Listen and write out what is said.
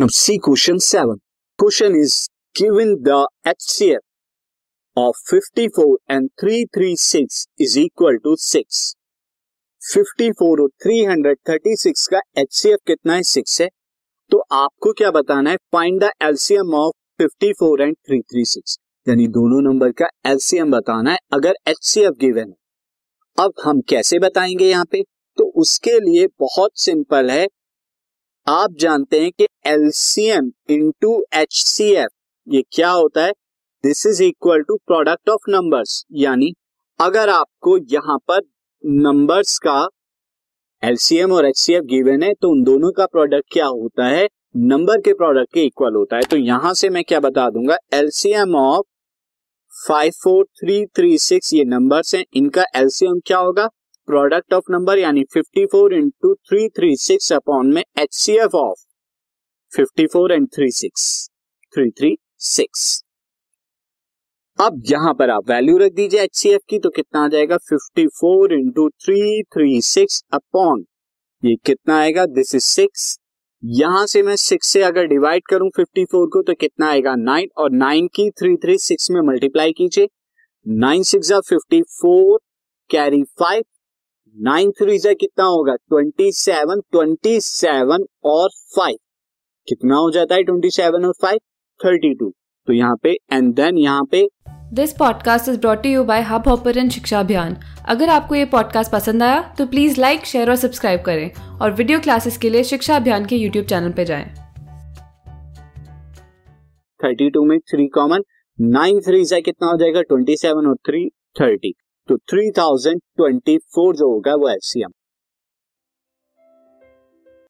Now see question 7. Question is given the HCF of 54 and 336 is equal to 6. 54 और 336 का HCF कितना है? 6 है। तो आपको क्या बताना है? Find the LCM of 54 and 336 यानी दोनों नंबर का एलसीएम बताना है, अगर HCF गिवन है। अब हम कैसे बताएँगे यहाँ पे? तो उसके लिए बहुत सिंपल है। आप जानते हैं कि LCM into H C F ये क्या होता है? This is equal to product of numbers यानी अगर आपको यहाँ पर नंबर्स का एलसीएम और एच सी एफ़ गिवन है तो उन दोनों का प्रोडक्ट क्या होता है? नंबर के प्रोडक्ट के इक्वल होता है। तो यहाँ से मैं क्या बता दूँगा? LCM of five four three three six ये नंबर्स हैं। इनका एलसीएम क्या होगा? प्रोडक्ट ऑफ़ नंबर यानी 54 four into three three six upon में H C F of 54 and three six three three six अब यहाँ पर आप वैल्यू रख दीजिए एच सी एफ़ की तो कितना आ जाएगा 54 four into three three six upon ये कितना आएगा? दिस इज़ सिक्स यहाँ से मैं सिक्स से अगर डिवाइड करूँ 54 को तो कितना आएगा नाइन और नाइन की थ्री थ्री सिक्स में मल्टीप्लाई कीजिए। Nine six fifty four carry five nine three से कितना होगा? ट्वेंटी सेवन ट्वेंटी सेवन और फाइव कितना हो जाता है ट्वेंटी सेवन और फाइव थर्टी टू तो यहाँ पे एंड देन यहाँ पे this podcast is brought you by Hub Hopper शिक्षा अभियान अगर आपको ये पॉडकास्ट पसंद आया तो प्लीज़ लाइक शेयर और सब्सक्राइब करें। और वीडियो क्लासेस के लिए शिक्षा अभियान के यूट्यूब चैनल पर जाए। थर्टी टू में थ्री कॉमन नाइन थ्री से कितना हो जाएगा? ट्वेंटी सेवन और थ्री थर्टी तो थ्री थाउज़ेंड ट्वेंटी फोर जो होगा वो एलसीएम